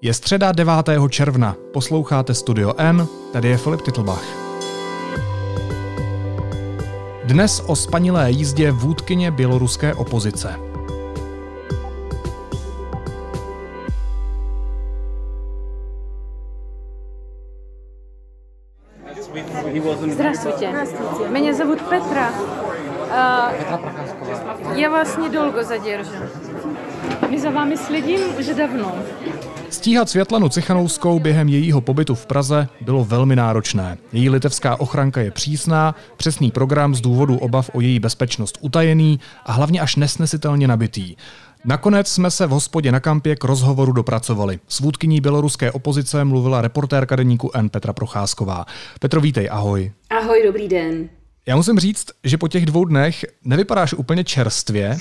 Je středa 9. června, posloucháte Studio N, tady je Filip Titlbach. Dnes o spanilé jízdě vůdkyně běloruské opozice. Здравствуйте. Здравствуйте. Меня зовут Петра. Я вас недолго задержу. My za vámi sledím už dávno. Stíhat Světlanu Cichanouskou během jejího pobytu v Praze bylo velmi náročné. Její litevská ochranka je přísná, přesný program z důvodu obav o její bezpečnost utajený a hlavně až nesnesitelně nabitý. Nakonec jsme se v hospodě na kampě k rozhovoru dopracovali. S vůdkyní běloruské opozice mluvila reportérka deníku N Petra Procházková. Petro, vítej, ahoj. Ahoj, dobrý den. Já musím říct, že po těch dvou dnech nevypadáš úplně čerstvě.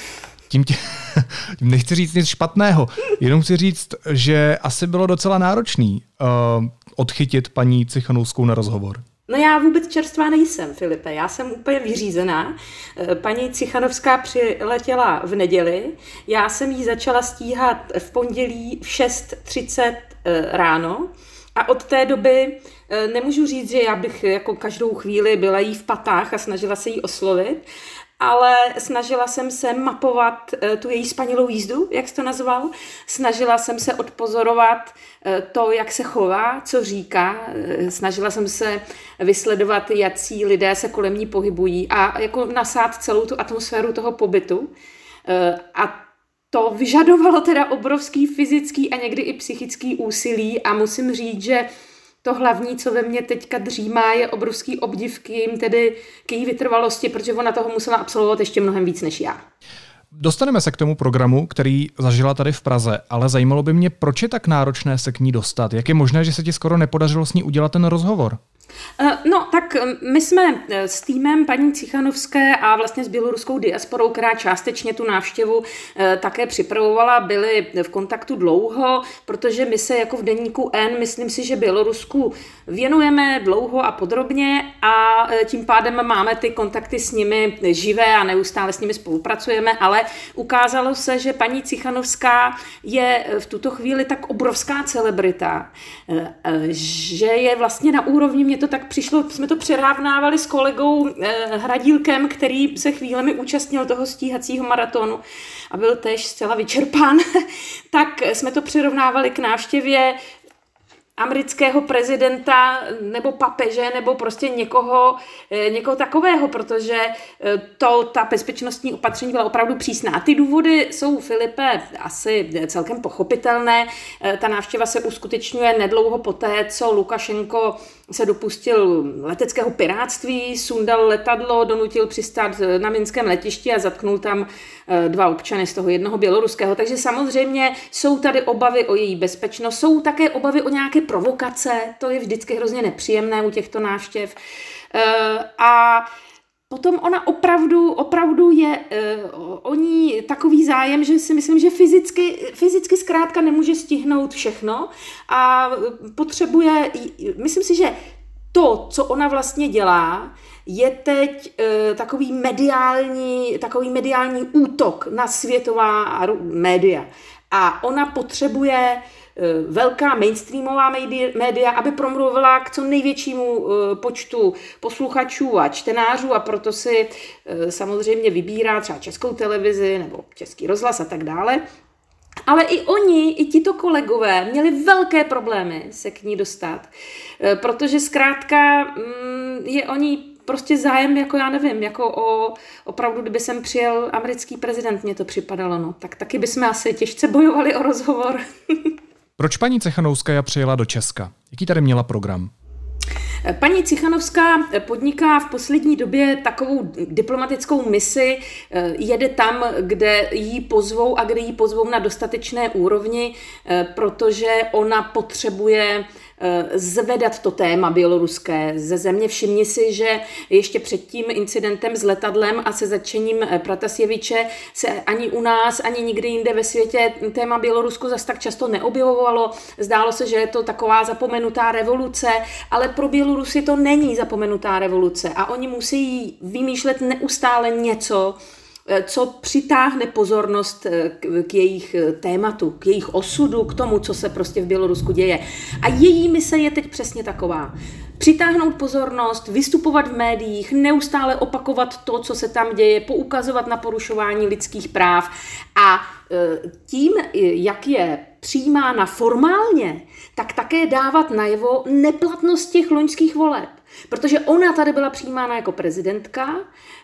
Tím, tě, tím nechci říct nic špatného, jenom chci říct, že asi bylo docela náročný uh, odchytit paní Cichanouskou na rozhovor. No já vůbec čerstvá nejsem, Filipe, já jsem úplně vyřízená. Eh, paní Cichanovská přiletěla v neděli, já jsem ji začala stíhat v pondělí v 6.30 eh, ráno a od té doby nemůžu říct, že já bych jako každou chvíli byla jí v patách a snažila se jí oslovit, ale snažila jsem se mapovat eh, tu její spanilou jízdu, jak jsi to nazval. Snažila jsem se odpozorovat eh, to, jak se chová, co říká. Eh, snažila jsem se vysledovat, jaký lidé se kolem ní pohybují a jako nasát celou tu atmosféru toho pobytu. A to vyžadovalo teda obrovský fyzický a někdy i psychický úsilí a musím říct, že to hlavní, co ve mně teďka dřímá, je obrovský obdiv k jim, tedy k její vytrvalosti, protože ona toho musela absolvovat ještě mnohem víc než já. Dostaneme se k tomu programu, který zažila tady v Praze, ale zajímalo by mě, proč je tak náročné se k ní dostat. Jak je možné, že se ti skoro nepodařilo s ní udělat ten rozhovor? Eh, no, tak eh, my jsme eh, s týmem paní Cichanovské a vlastně s běloruskou diasporou, která částečně tu návštěvu také připravovala, byli v kontaktu dlouho, protože my se jako v denníku N, myslím si, že Bělorusku věnujeme dlouho a podrobně a tím pádem máme ty kontakty s nimi živé a neustále s nimi spolupracujeme, ale ukázalo se, že paní Cichanovská je v tuto chvíli tak obrovská celebrita, že je vlastně na úrovni mě to tak přišlo, jsme to přerávnávali s kolegou eh, Hradílkem, který se chvílemi účastnil toho stíhacího maratonu a byl tež zcela vyčerpán, tak jsme to přirovnávali k návštěvě amerického prezidenta nebo papeže nebo prostě někoho, eh, někoho takového, protože eh, to, ta bezpečnostní opatření byla opravdu přísná. Ty důvody jsou, Filipe, asi celkem pochopitelné. Eh, ta návštěva se uskutečňuje nedlouho poté, co Lukašenko se dopustil leteckého piráctví, sundal letadlo, donutil přistát na minském letišti a zatknul tam dva občany z toho jednoho běloruského. Takže samozřejmě jsou tady obavy o její bezpečnost, jsou také obavy o nějaké provokace, to je vždycky hrozně nepříjemné u těchto návštěv. Eh, a Potom ona opravdu, opravdu je uh, o ní takový zájem, že si myslím, že fyzicky, fyzicky zkrátka nemůže stihnout všechno a potřebuje, myslím si, že to, co ona vlastně dělá, je teď uh, takový mediální, takový mediální útok na světová média. A ona potřebuje Eh, velká mainstreamová média, aby promluvila k co největšímu eh, počtu posluchačů a čtenářů a proto si eh, samozřejmě vybírá třeba českou televizi nebo český rozhlas a tak dále. Ale i oni, i tito kolegové měli velké problémy se k ní dostat, protože zkrátka mm, je oni prostě zájem, jako já nevím, jako o, opravdu, kdyby sem přijel americký prezident, mě to připadalo, no, tak taky bychom asi těžce bojovali o rozhovor. Proč paní Cechanovská přijela do Česka? Jaký tady měla program? Paní Cichanovská podniká v poslední době takovou diplomatickou misi, jede tam, kde jí pozvou a kde jí pozvou na dostatečné úrovni, protože ona potřebuje Eh, zvedat to téma běloruské ze země. Všimni si, že ještě před tím incidentem s letadlem a se začením eh, Pratasjeviče se ani u nás, ani nikdy jinde ve světě téma Bělorusku zas tak často neobjevovalo. Zdálo se, že je to taková zapomenutá revoluce, ale pro Bělorusy to není zapomenutá revoluce a oni musí vymýšlet neustále něco, eh, co přitáhne pozornost eh, k jejich eh, tématu, k jejich osudu, k tomu, co se prostě v Bělorusku děje. A její mise je teď přesně taková. Přitáhnout pozornost, vystupovat v médiích, neustále opakovat to, co se tam děje, poukazovat na porušování lidských práv a tím, jak je přijímána formálně, tak také dávat najevo neplatnost těch loňských voleb. Protože ona tady byla přijímána jako prezidentka,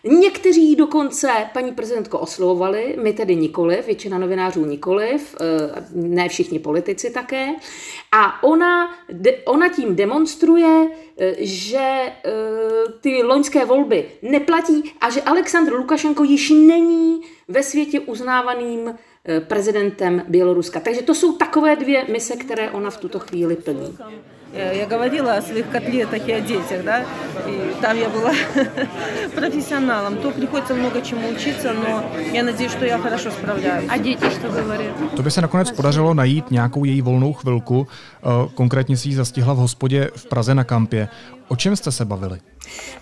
někteří dokonce paní prezidentko oslovovali, my tedy nikoliv, většina novinářů nikoliv, eh, ne všichni politici také. A ona, ona tím demonstruje, eh, že eh, ty loňské volby neplatí a že Aleksandr Lukašenko již není ve světě uznávaným prezidentem Běloruska. Takže to jsou takové dvě mise, které ona v tuto chvíli plní. Я говорила о своих котлетах и о детях, да, и там я была профессионалом. То приходится много чему учиться, но я надеюсь, что я хорошо справляюсь. А дети что говорят? To by se nakonec podařilo najít nějakou její volnou chvilku. Konkrétně si ji zastihla v hospodě v Praze na kampě. O čem jste se bavili?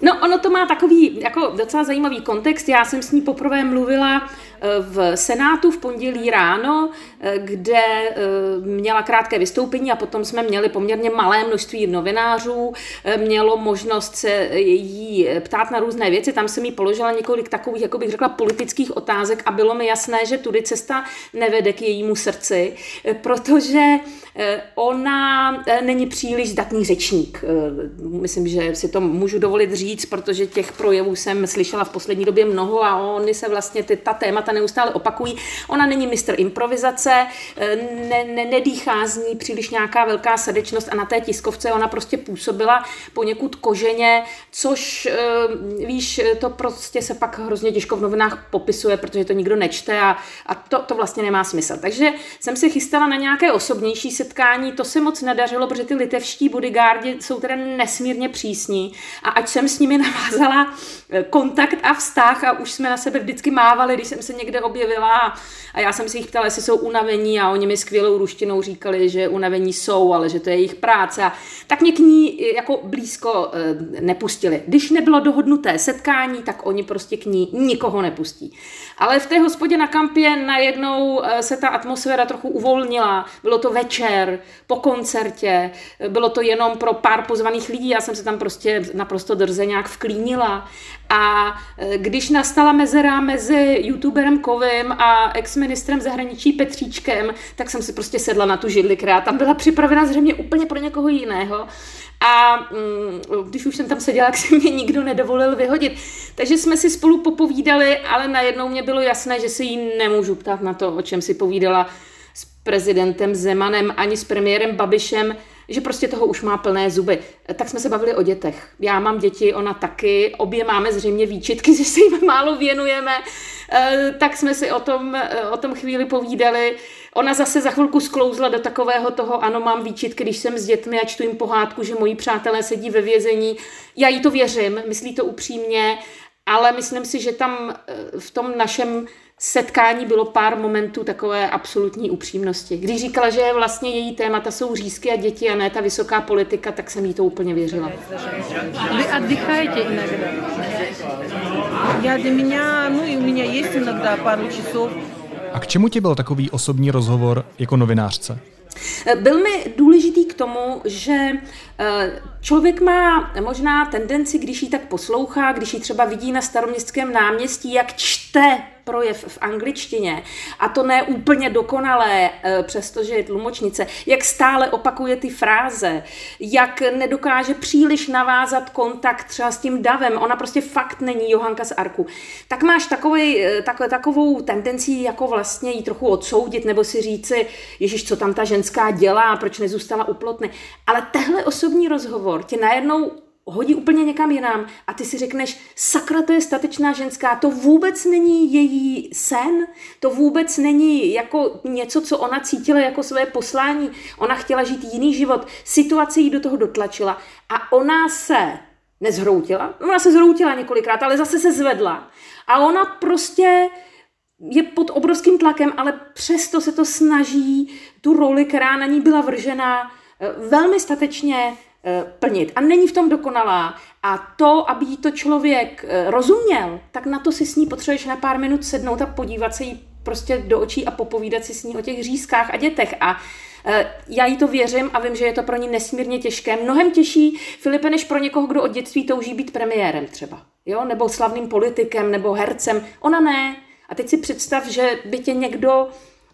No, ono to má takový jako docela zajímavý kontext. Já jsem s ní poprvé mluvila eh, v Senátu v pondělí ráno, eh, kde eh, měla krátké vystoupení a potom jsme měli poměrně malé množství novinářů, mělo možnost se jí ptát na různé věci. Tam jsem jí položila několik takových, jako bych řekla, politických otázek a bylo mi jasné, že tudy cesta nevede k jejímu srdci, protože ona není příliš zdatný řečník. Myslím, že si to můžu dovolit dovolit říct, protože těch projevů jsem slyšela v poslední době mnoho a oni se vlastně ty, ta témata neustále opakují. Ona není mistr improvizace, eh, ne, ne, nedýchá z ní příliš nějaká velká srdečnost a na té tiskovce ona prostě působila poněkud koženě, což eh, víš, to prostě se pak hrozně těžko v novinách popisuje, protože to nikdo nečte a, a to, to vlastně nemá smysl. Takže jsem se chystala na nějaké osobnější setkání, to se moc nedařilo, protože ty litevští bodyguardi jsou teda nesmírně přísní a ať jsem s nimi navázala eh, kontakt a vztah a už jsme na sebe vždycky mávali, když jsem se někde objevila a já jsem si jich ptala, jestli jsou unavení a oni mi skvělou ruštinou říkali, že unavení jsou, ale že to je jejich práce a tak mě k ní eh, jako blízko eh, nepustili. Když nebylo dohodnuté setkání, tak oni prostě k ní nikoho nepustí. Ale v té hospodě na kampě najednou se ta atmosféra trochu uvolnila. Bylo to večer, po koncertě, bylo to jenom pro pár pozvaných lidí, já jsem se tam prostě naprosto drze nějak vklínila. A když nastala mezera mezi youtuberem Kovem a ex-ministrem zahraničí Petříčkem, tak jsem si prostě sedla na tu židli, která tam byla připravena zřejmě úplně pro někoho jiného. A mm, když už jsem tam seděla, tak se mě nikdo nedovolil vyhodit. Takže jsme si spolu popovídali, ale najednou mě bylo jasné, že se jí nemůžu ptát na to, o čem si povídala s prezidentem Zemanem ani s premiérem Babišem, že prostě toho už má plné zuby. Tak jsme se bavili o dětech. Já mám děti, ona taky, obě máme zřejmě výčitky, že se jim málo věnujeme, eh, tak jsme si o tom, eh, o tom chvíli povídali. Ona zase za chvilku sklouzla do takového toho, ano, mám výčitky, když jsem s dětmi a čtu jim pohádku, že moji přátelé sedí ve vězení. Já jí to věřím, myslí to upřímně, ale myslím si, že tam eh, v tom našem setkání bylo pár momentů takové absolutní upřímnosti. Když říkala, že vlastně její témata jsou řízky a děti a ne ta vysoká politika, tak jsem jí to úplně věřila. Vy отдыхаете иногда? Já для меня, ну и у меня есть иногда пару часов. A k čemu ti byl takový osobní rozhovor jako novinářce? Byl mi důležitý k tomu, že eh, člověk má možná tendenci, když ji tak poslouchá, když ji třeba vidí na staroměstském náměstí, jak čte projev v angličtině, a to ne úplně dokonalé, eh, přestože je tlumočnice, jak stále opakuje ty fráze, jak nedokáže příliš navázat kontakt třeba s tím davem, ona prostě fakt není Johanka z Arku, tak máš takový, eh, tak, takovou tendenci jako vlastně jí trochu odsoudit, nebo si říci, ježiš, co tam ta ženská dělá, proč nezůstala u. Ale tehle osobní rozhovor tě najednou hodí úplně někam jinam a ty si řekneš, sakra, to je statečná ženská, to vůbec není její sen, to vůbec není jako něco, co ona cítila jako své poslání. Ona chtěla žít jiný život, situace jí do toho dotlačila a ona se nezhroutila, ona se zhroutila několikrát, ale zase se zvedla a ona prostě je pod obrovským tlakem, ale přesto se to snaží tu roli, která na ní byla vržená, velmi statečně Eh, plnit. A není v tom dokonalá, A to, aby jí to člověk eh, rozuměl, tak na to si s ní potřebuješ na pár minut sednout a podívat se jí prostě do očí a popovídat si s ní o těch řízkách a dětech. A eh, já jí to věřím a vím, že je to pro ní nesmírně těžké. Mnohem těžší, Filipe, než pro někoho, kdo od dětství touží být premiérem třeba. Jo? Nebo slavným politikem, nebo hercem. Ona ne. A teď si představ, že by tě někdo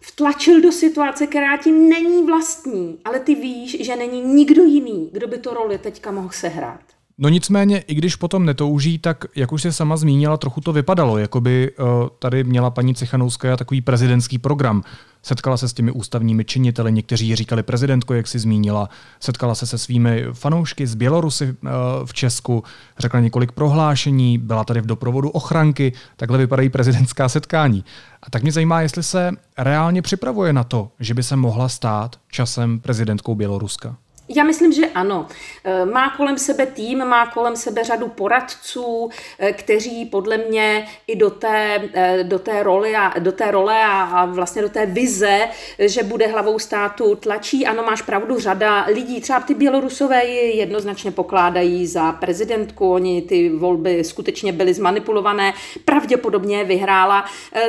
vtlačil do situace, která ti není vlastní, ale ty víš, že není nikdo jiný, kdo by to roli teďka mohl sehrát. No nicméně, i když potom netouží, tak jak už se sama zmínila, trochu to vypadalo, jako by uh, tady měla paní Cichanovská takový prezidentský program. Setkala se s těmi ústavními činiteli, někteří říkali prezidentko, jak si zmínila, setkala se se svými fanoušky z Bělorusy uh, v Česku, řekla několik prohlášení, byla tady v doprovodu ochranky, takhle vypadají prezidentská setkání. A tak mě zajímá, jestli se reálně připravuje na to, že by se mohla stát časem prezidentkou Běloruska. Já myslím, že ano. Eh, má kolem sebe tým, má kolem sebe řadu poradců, eh, kteří podle mě i do té, eh, do té, roli a, do té role a, a vlastně do té vize, že bude hlavou státu tlačí. Ano, máš pravdu, řada lidí, třeba ty Bělorusové ji jednoznačně pokládají za prezidentku, oni ty volby skutečně byly zmanipulované, pravděpodobně vyhrála.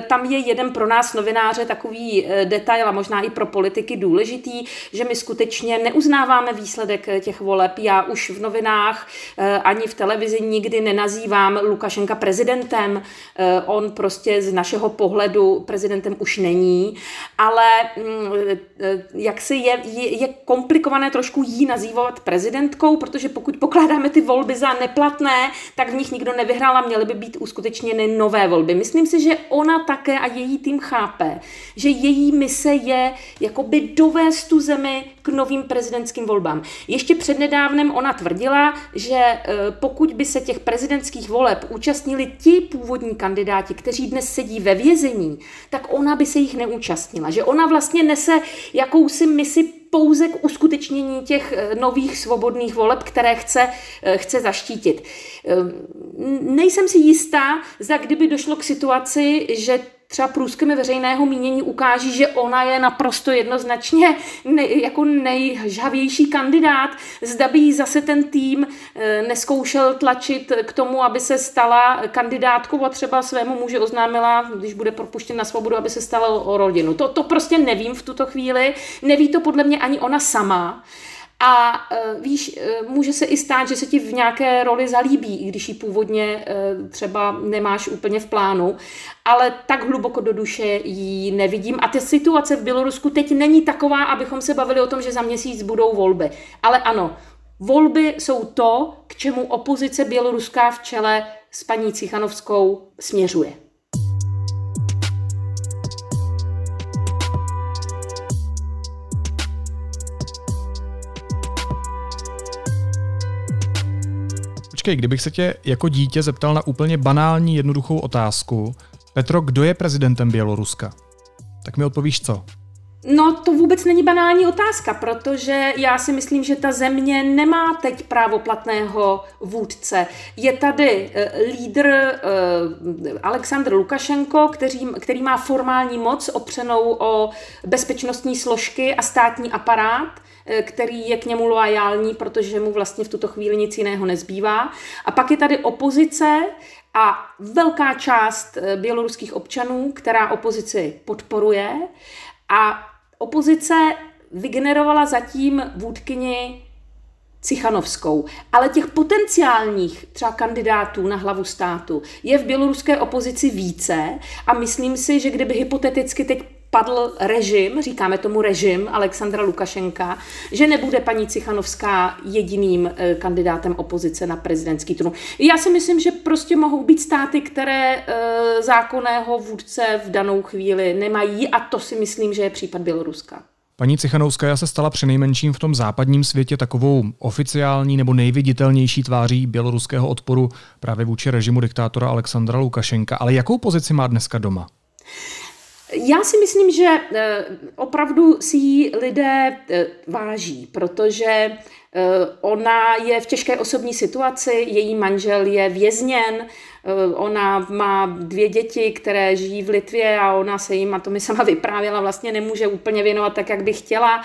Tam je jeden pro nás novináře takový detail a možná i pro politiky důležitý, že my skutečně neuznáváme neznáme výsledek eh, těch voleb. Já už v novinách eh, ani v televizi nikdy nenazývám Lukašenka prezidentem. Eh, on prostě z našeho pohledu prezidentem už není, ale mm, jak se je, je, je komplikované trošku jí nazývat prezidentkou, protože pokud pokládáme ty volby za neplatné, tak v nich nikdo nevyhrál a měly by být uskutečněny nové volby. Myslím si, že ona také a její tým chápe, že její mise je jakoby dovést tu zemi k novým prezidentským volbám volbám. Ještě přednedávnem ona tvrdila, že e, pokud by se těch prezidentských voleb účastnili ti původní kandidáti, kteří dnes sedí ve vězení, tak ona by se jich neúčastnila. Že ona vlastně nese jakousi misi pouze k uskutečnění těch e, nových svobodných voleb, které chce, e, chce zaštítit. Nejsem si jistá, za kdyby došlo k situaci, že třeba průzkumy veřejného mínění ukáží, že ona je naprosto jednoznačně nej, jako nejžhavější kandidát. Zda by jí zase ten tým e, neskoušel tlačit k tomu, aby se stala kandidátkou a třeba svému muži oznámila, když bude propuštěn na svobodu, aby se stala o rodinu. To, to prostě nevím v tuto chvíli. Neví to podle mě ani ona sama. A uh, víš, uh, může se i stát, že se ti v nějaké roli zalíbí, i když ji původně uh, třeba nemáš úplně v plánu, ale tak hluboko do duše ji nevidím. A ta situace v Bělorusku teď není taková, abychom se bavili o tom, že za měsíc budou volby. Ale ano, volby jsou to, k čemu opozice běloruská v čele s paní Cichanovskou směřuje. Počkej, kdybych se tě jako dítě zeptal na úplně banální jednoduchou otázku. Petro, kdo je prezidentem Běloruska? Tak mi odpovíš co? No, to vůbec není banální otázka, protože já si myslím, že ta země nemá teď právoplatného vůdce. Je tady uh, lídr uh, Aleksandr Lukašenko, který, který má formální moc opřenou o bezpečnostní složky a státní aparát který je k němu loajální, protože mu vlastně v tuto chvíli nic jiného nezbývá. A pak je tady opozice a velká část eh, běloruských občanů, která opozici podporuje. A opozice vygenerovala zatím vůdkyni Cichanovskou. Ale těch potenciálních třeba kandidátů na hlavu státu je v běloruské opozici více a myslím si, že kdyby hypoteticky teď padl režim, říkáme tomu režim Alexandra Lukašenka, že nebude paní Cichanovská jediným eh, kandidátem opozice na prezidentský trůn. Já si myslím, že prostě mohou být státy, které eh, zákonného vůdce v danou chvíli nemají a to si myslím, že je případ Běloruska. Paní Cichanovská se stala přinejmenším v tom západním světě takovou oficiální nebo nejviditelnější tváří běloruského odporu právě vůči režimu diktátora Alexandra Lukašenka. Ale jakou pozici má dneska doma? Já si myslím, že eh, opravdu si ji lidé eh, váží, protože eh, ona je v těžké osobní situaci, její manžel je vězněn, ona má dvě děti, které žijí v Litvě a ona se jim, a to mi sama vyprávěla, vlastně nemůže úplně věnovat tak, jak by chtěla.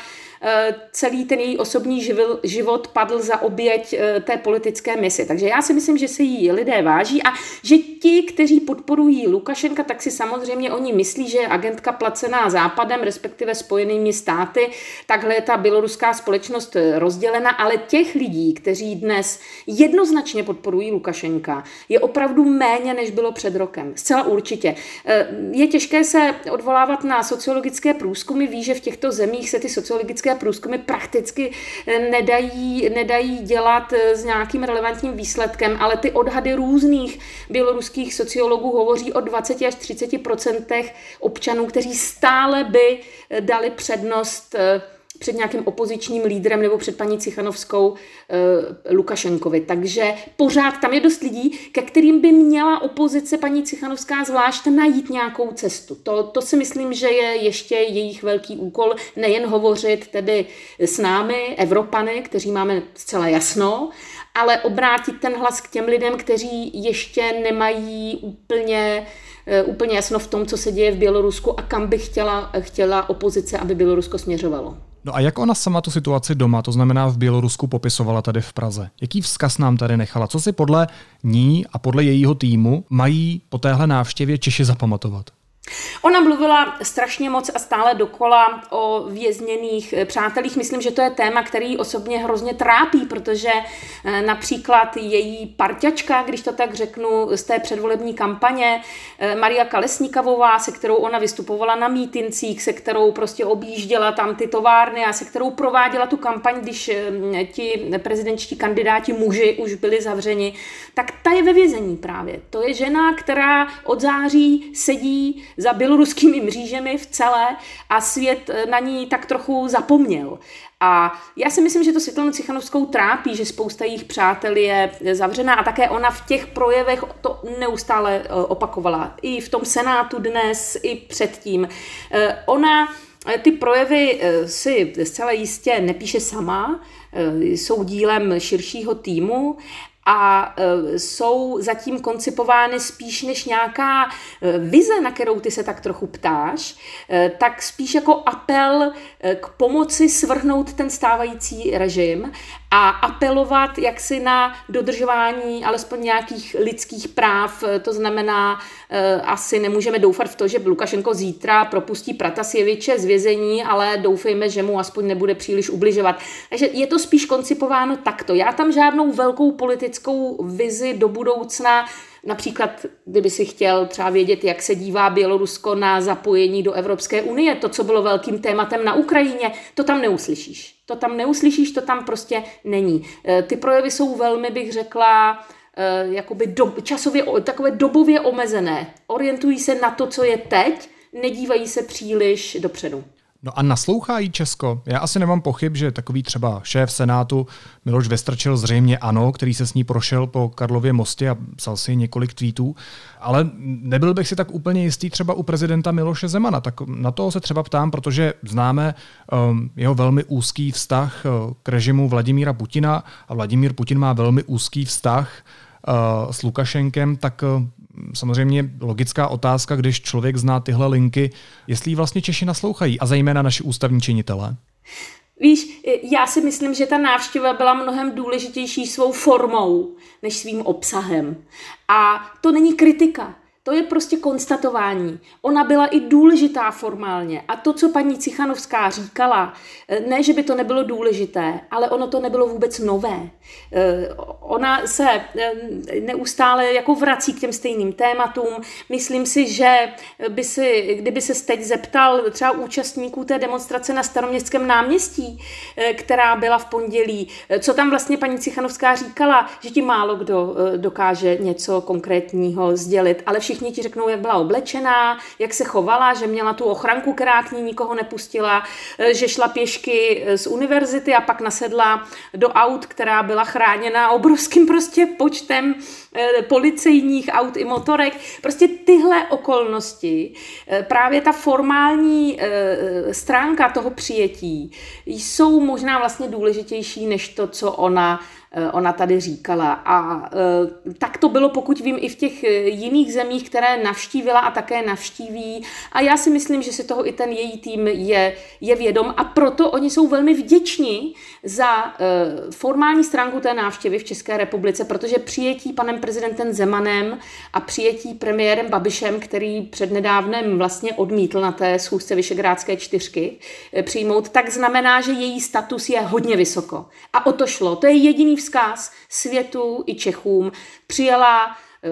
Celý ten její osobní život padl za oběť té politické misi. Takže já si myslím, že se jí lidé váží a že ti, kteří podporují Lukašenka, tak si samozřejmě oni myslí, že je agentka placená západem, respektive spojenými státy. Takhle je ta běloruská společnost rozdělena, ale těch lidí, kteří dnes jednoznačně podporují Lukašenka, je opravdu méně, než bylo před rokem. Zcela určitě. Eh, je těžké se odvolávat na sociologické průzkumy. Ví, že v těchto zemích se ty sociologické průzkumy prakticky eh, nedají, nedají dělat eh, s nějakým relevantním výsledkem, ale ty odhady různých běloruských sociologů hovoří o 20 až 30% občanů, kteří stále by dali přednost před nějakým opozičním lídrem nebo před paní Cichanovskou e, Lukašenkovi. Takže pořád tam je dost lidí, ke kterým by měla opozice paní Cichanovská zvlášť najít nějakou cestu. To, to si myslím, že je ještě jejich velký úkol, nejen hovořit tedy s námi, Evropany, kteří máme zcela jasno, ale obrátit ten hlas k těm lidem, kteří ještě nemají úplně eh, úplně jasno v tom, co se děje v Bělorusku a kam by chtěla, chtěla opozice, aby Bělorusko směřovalo. No a jak ona sama tu situaci doma, to znamená v Bělorusku, popisovala tady v Praze? Jaký vzkaz nám tady nechala? Co si podle ní a podle jejího týmu mají po téhle návštěvě Češi zapamatovat? Ona mluvila strašně moc a stále dokola o vězněných eh, přátelích. Myslím, že to je téma, který osobně hrozně trápí, protože eh, například její parťačka, když to tak řeknu, z té předvolební kampaně, eh, Maria Kalesníkavová, se kterou ona vystupovala na mítincích, se kterou prostě objížděla tam ty továrny a se kterou prováděla tu kampaň, když ti prezidentští kandidáti muži už byli zavřeni, tak ta je ve vězení právě. To je žena, která od září sedí za běloruskými mřížemi v celé a svět eh, na ní tak trochu zapomněl. A já si myslím, že to Světlanu Cichanovskou trápí, že spousta jejich přátel je zavřená a také ona v těch projevech to neustále eh, opakovala. I v tom Senátu dnes, i předtím. Eh, ona ty projevy si zcela jistě nepíše sama, jsou dílem širšího týmu a e, jsou zatím koncipovány spíš než nějaká e, vize, na kterou ty se tak trochu ptáš, e, tak spíš jako apel k pomoci svrhnout ten stávající režim a apelovat jaksi na dodržování alespoň nějakých lidských práv. To znamená, asi nemůžeme doufat v to, že Lukašenko zítra propustí Pratasjeviče z vězení, ale doufejme, že mu aspoň nebude příliš ubližovat. Takže je to spíš koncipováno takto. Já tam žádnou velkou politiku politickou vizi do budoucna, Například, kdyby si chtěl třeba vědět, jak se dívá Bělorusko na zapojení do Evropské unie, to, co bylo velkým tématem na Ukrajině, to tam neuslyšíš. To tam neuslyšíš, to tam prostě není. E, ty projevy jsou velmi, bych řekla, e, jakoby do, časově, takové dobově omezené. Orientují se na to, co je teď, nedívají se příliš dopředu. No a naslouchá jí Česko? Já asi nemám pochyb, že takový třeba šéf Senátu Miloš Vestrčil zřejmě ano, který se s ní prošel po Karlově mostě a psal si několik tweetů, ale nebyl bych si tak úplně jistý třeba u prezidenta Miloše Zemana. Tak na toho se třeba ptám, protože známe um, jeho velmi úzký vztah uh, k režimu Vladimíra Putina a Vladimír Putin má velmi úzký vztah uh, s Lukašenkem, tak uh, samozřejmě logická otázka, když člověk zná tyhle linky, jestli vlastně Češi naslouchají a zejména naši ústavní činitelé. Víš, já si myslím, že ta návštěva byla mnohem důležitější svou formou než svým obsahem. A to není kritika. To je prostě konstatování. Ona byla i důležitá formálně. A to, co paní Cichanovská říkala, eh, ne, že by to nebylo důležité, ale ono to nebylo vůbec nové. Eh, ona se eh, neustále jako vrací k těm stejným tématům. Myslím si, že by si, kdyby se teď zeptal třeba účastníků té demonstrace na staroměstském náměstí, která byla v pondělí, co tam vlastně paní Cichanovská říkala, že ti málo kdo dokáže něco konkrétního sdělit, ale všichni všichni ti řeknou, jak byla oblečená, jak se chovala, že měla tu ochranku, která k ní nikoho nepustila, eh, že šla pěšky eh, z univerzity a pak nasedla do aut, která byla chráněna obrovským prostě počtem eh, policejních aut i motorek. Prostě tyhle okolnosti, právě ta formální stránka toho přijetí jsou možná vlastně důležitější než to, co ona ona tady říkala. A tak to bylo, pokud vím, i v těch jiných zemích, které navštívila a také navštíví. A já si myslím, že si toho i ten její tým je, je vědom a proto oni jsou velmi vděční za formální stránku té návštěvy v České republice, protože přijetí panem prezidentem Zemanem a přijetí premiérem Babišem, který přednedávnem vlastně odmítl na té schůzce Vyšegrádské čtyřky eh, přijmout, tak znamená, že její status je hodně vysoko. A o to šlo. To je jediný vzkaz světu i Čechům. Přijela eh,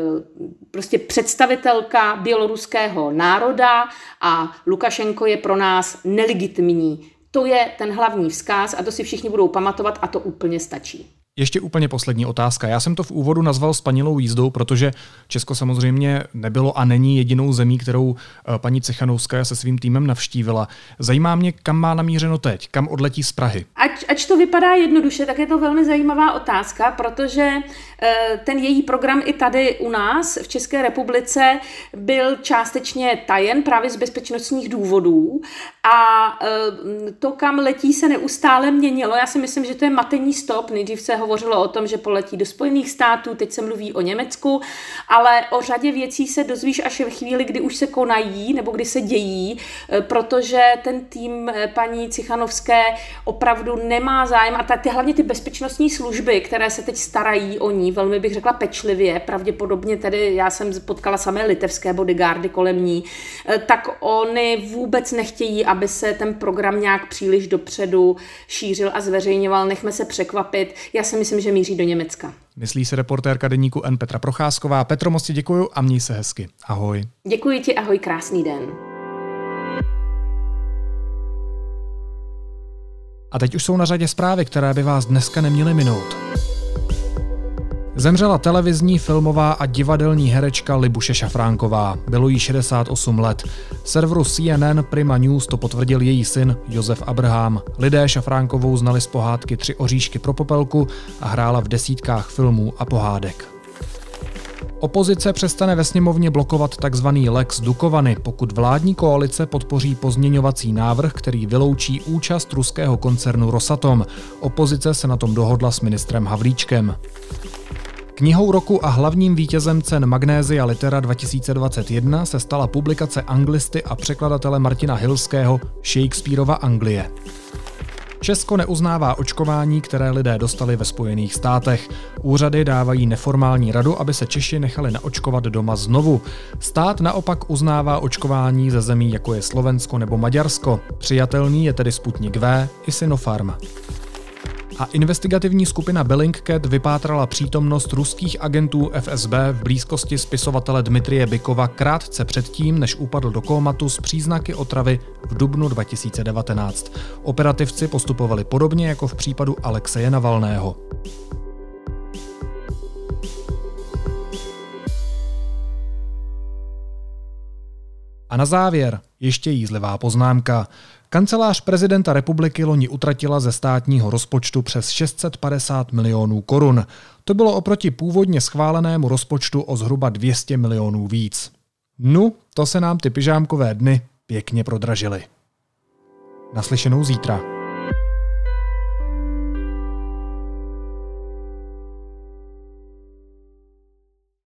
prostě představitelka běloruského národa a Lukašenko je pro nás nelegitimní. To je ten hlavní vzkaz a to si všichni budou pamatovat a to úplně stačí. Ještě úplně poslední otázka. Já jsem to v úvodu nazval spanilou jízdou, protože Česko samozřejmě nebylo a není jedinou zemí, kterou eh, paní Cechanovská se svým týmem navštívila. Zajímá mě, kam má namířeno teď, kam odletí z Prahy. Ať, ač to vypadá jednoduše, tak je to velmi zajímavá otázka, protože eh, ten její program i tady u nás v České republice byl částečně tajen právě z bezpečnostních důvodů a eh, to, kam letí, se neustále měnilo. Já si myslím, že to je matení stop. Nejdřív se hovořilo o tom, že poletí do Spojených států, teď se mluví o Německu, ale o řadě věcí se dozvíš až ve chvíli, kdy už se konají nebo kdy se dějí, eh, protože ten tým eh, paní Cichanovské opravdu nemá zájem a ty, hlavně ty bezpečnostní služby, které se teď starají o ní, velmi bych řekla pečlivě, pravděpodobně tedy já jsem potkala samé litevské bodyguardy kolem ní, eh, tak oni vůbec nechtějí, aby se ten program nějak příliš dopředu šířil a zveřejňoval. Nechme se překvapit. Já si myslím, že míří do Německa. Myslí se reportérka deníku N Petra Procházková. Petro, moc ti děkuju a měj se hezky. Ahoj. Děkuji ti, ahoj, krásný den. A teď už jsou na řadě zprávy, které by vás dneska neměly minout. Zemřela televizní, filmová a divadelní herečka Libuše Šafránková. Bylo jí 68 let. Serveru CNN Prima News to potvrdil její syn Josef Abraham. Lidé Šafránkovou znali z pohádky Tři oříšky pro popelku a hrála v desítkách filmů a pohádek. Opozice přestane ve sněmovně blokovat tzv. Lex Dukovany, pokud vládní koalice podpoří pozměňovací návrh, který vyloučí účast ruského koncernu Rosatom. Opozice se na tom dohodla s ministrem Havlíčkem. Knihou roku a hlavním vítězem cen Magnézia Litera 2021 se stala publikace anglisty a překladatele Martina Hilského Shakespeareova Anglie. Česko neuznává očkování, které lidé dostali ve Spojených státech. Úřady dávají neformální radu, aby se Češi nechali naočkovat doma znovu. Stát naopak uznává očkování ze zemí, jako je Slovensko nebo Maďarsko. Přijatelný je tedy Sputnik V i Sinopharm a investigativní skupina Bellingcat vypátrala přítomnost ruských agentů FSB v blízkosti spisovatele Dmitrie Bykova krátce předtím, než upadl do kómatu s příznaky otravy v dubnu 2019. Operativci postupovali podobně jako v případu Alexeje Navalného. A na závěr ještě jízlivá poznámka. Kancelář prezidenta republiky loni utratila ze státního rozpočtu přes 650 milionů korun. To bylo oproti původně schválenému rozpočtu o zhruba 200 milionů víc. Nu, to se nám ty pyžámkové dny pěkně prodražily. Naslyšenou zítra.